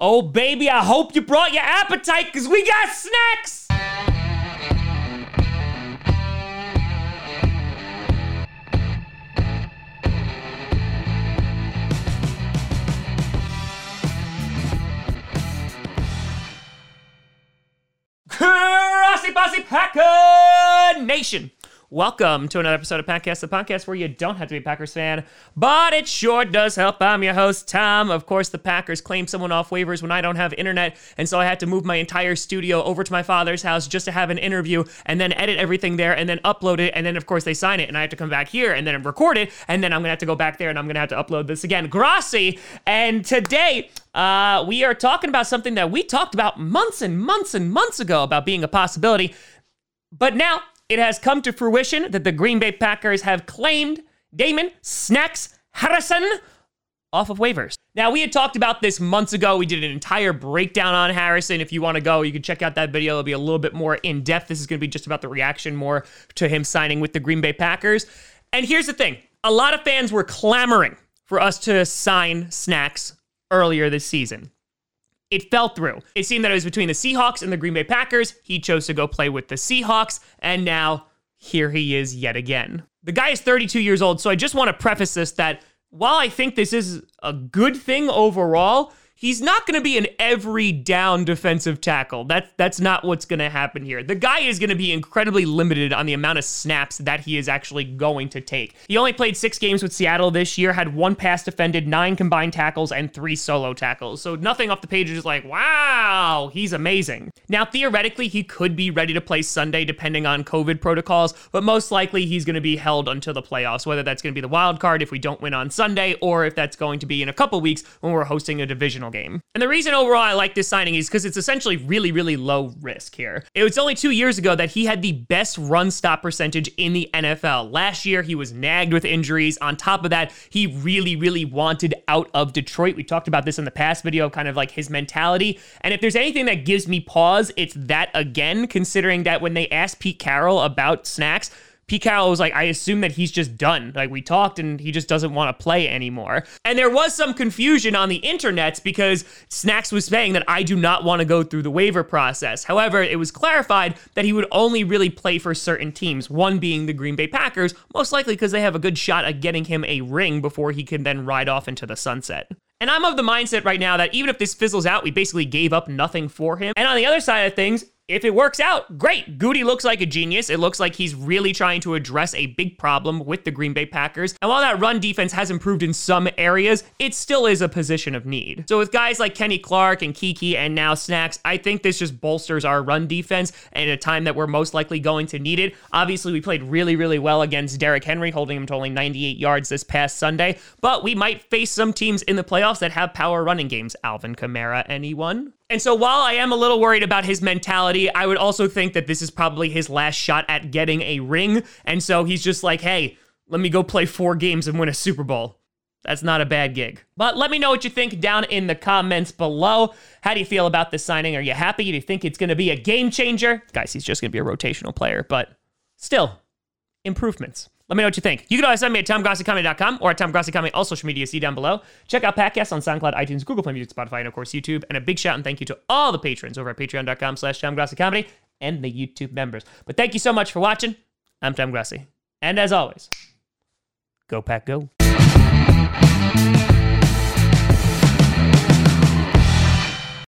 Oh, baby, I hope you brought your appetite because we got snacks. Grossi Posse Packer Nation. Welcome to another episode of Podcast, the podcast where you don't have to be a Packers fan, but it sure does help. I'm your host, Tom. Of course, the Packers claimed someone off waivers when I don't have internet, and so I had to move my entire studio over to my father's house just to have an interview and then edit everything there and then upload it. And then, of course, they sign it, and I have to come back here and then record it, and then I'm gonna have to go back there and I'm gonna have to upload this again. Grossi, and today, uh, we are talking about something that we talked about months and months and months ago about being a possibility. But now it has come to fruition that the Green Bay Packers have claimed Damon Snacks Harrison off of waivers. Now, we had talked about this months ago. We did an entire breakdown on Harrison. If you want to go, you can check out that video. It'll be a little bit more in depth. This is going to be just about the reaction more to him signing with the Green Bay Packers. And here's the thing a lot of fans were clamoring for us to sign Snacks earlier this season. It fell through. It seemed that it was between the Seahawks and the Green Bay Packers. He chose to go play with the Seahawks, and now here he is yet again. The guy is 32 years old, so I just want to preface this that while I think this is a good thing overall, he's not going to be an every down defensive tackle. That's that's not what's going to happen here. The guy is going to be incredibly limited on the amount of snaps that he is actually going to take. He only played 6 games with Seattle this year, had one pass defended, 9 combined tackles and 3 solo tackles. So nothing off the page is like, "Wow, he's amazing." Now, theoretically, he could be ready to play Sunday depending on COVID protocols, but most likely he's going to be held until the playoffs, whether that's going to be the wild card if we don't win on Sunday or if that's going to be in a couple weeks when we're hosting a divisional game. And the reason overall I like this signing is because it's essentially really, really low risk here. It was only two years ago that he had the best run stop percentage in the NFL. Last year, he was nagged with injuries. On top of that, he really, really wanted out of Detroit. We talked about this in the past video, kind of like his mentality. And if there's anything that gives me pause, it's that again, considering that when they asked Pete Carroll about snacks, Carroll was like, I assume that he's just done. Like, we talked and he just doesn't want to play anymore. And there was some confusion on the internets because Snacks was saying that I do not want to go through the waiver process. However, it was clarified that he would only really play for certain teams, one being the Green Bay Packers, most likely because they have a good shot at getting him a ring before he can then ride off into the sunset. And I'm of the mindset right now that even if this fizzles out, we basically gave up nothing for him. And on the other side of things, if it works out, great. Gutey looks like a genius. It looks like he's really trying to address a big problem with the Green Bay Packers. And while that run defense has improved in some areas, it still is a position of need. So with guys like Kenny Clark and Keke and now Snacks, I think this just bolsters our run defense in a time that we're most likely going to need it. Obviously, we played really, really well against Derrick Henry, holding him to only 98 yards this past Sunday, but we might face some teams in the playoffs that have power running games. Alvin Kamara, anyone? And so while I am a little worried about his mentality, I would also think that this is probably his last shot at getting a ring. And so he's just like, hey, let me go play four games and win a Super Bowl. That's not a bad gig. But let me know what you think down in the comments below. How do you feel about this signing? Are you happy? Do you think it's going to be a game changer? Guys, he's just going to be a rotational player, but still, improvements. Let me know what you think. You can always send me at TomGrossiComedy.com or at TomGrossiComedy, all social media, see down below. Check out podcasts on SoundCloud, iTunes, Google Play Music, Spotify, and of course YouTube. And a big shout and thank you to all the patrons over at patreon.com slash TomGrossiComedy and the YouTube members. But thank you so much for watching. I'm Tom Grossi. And as always, go Pack Go.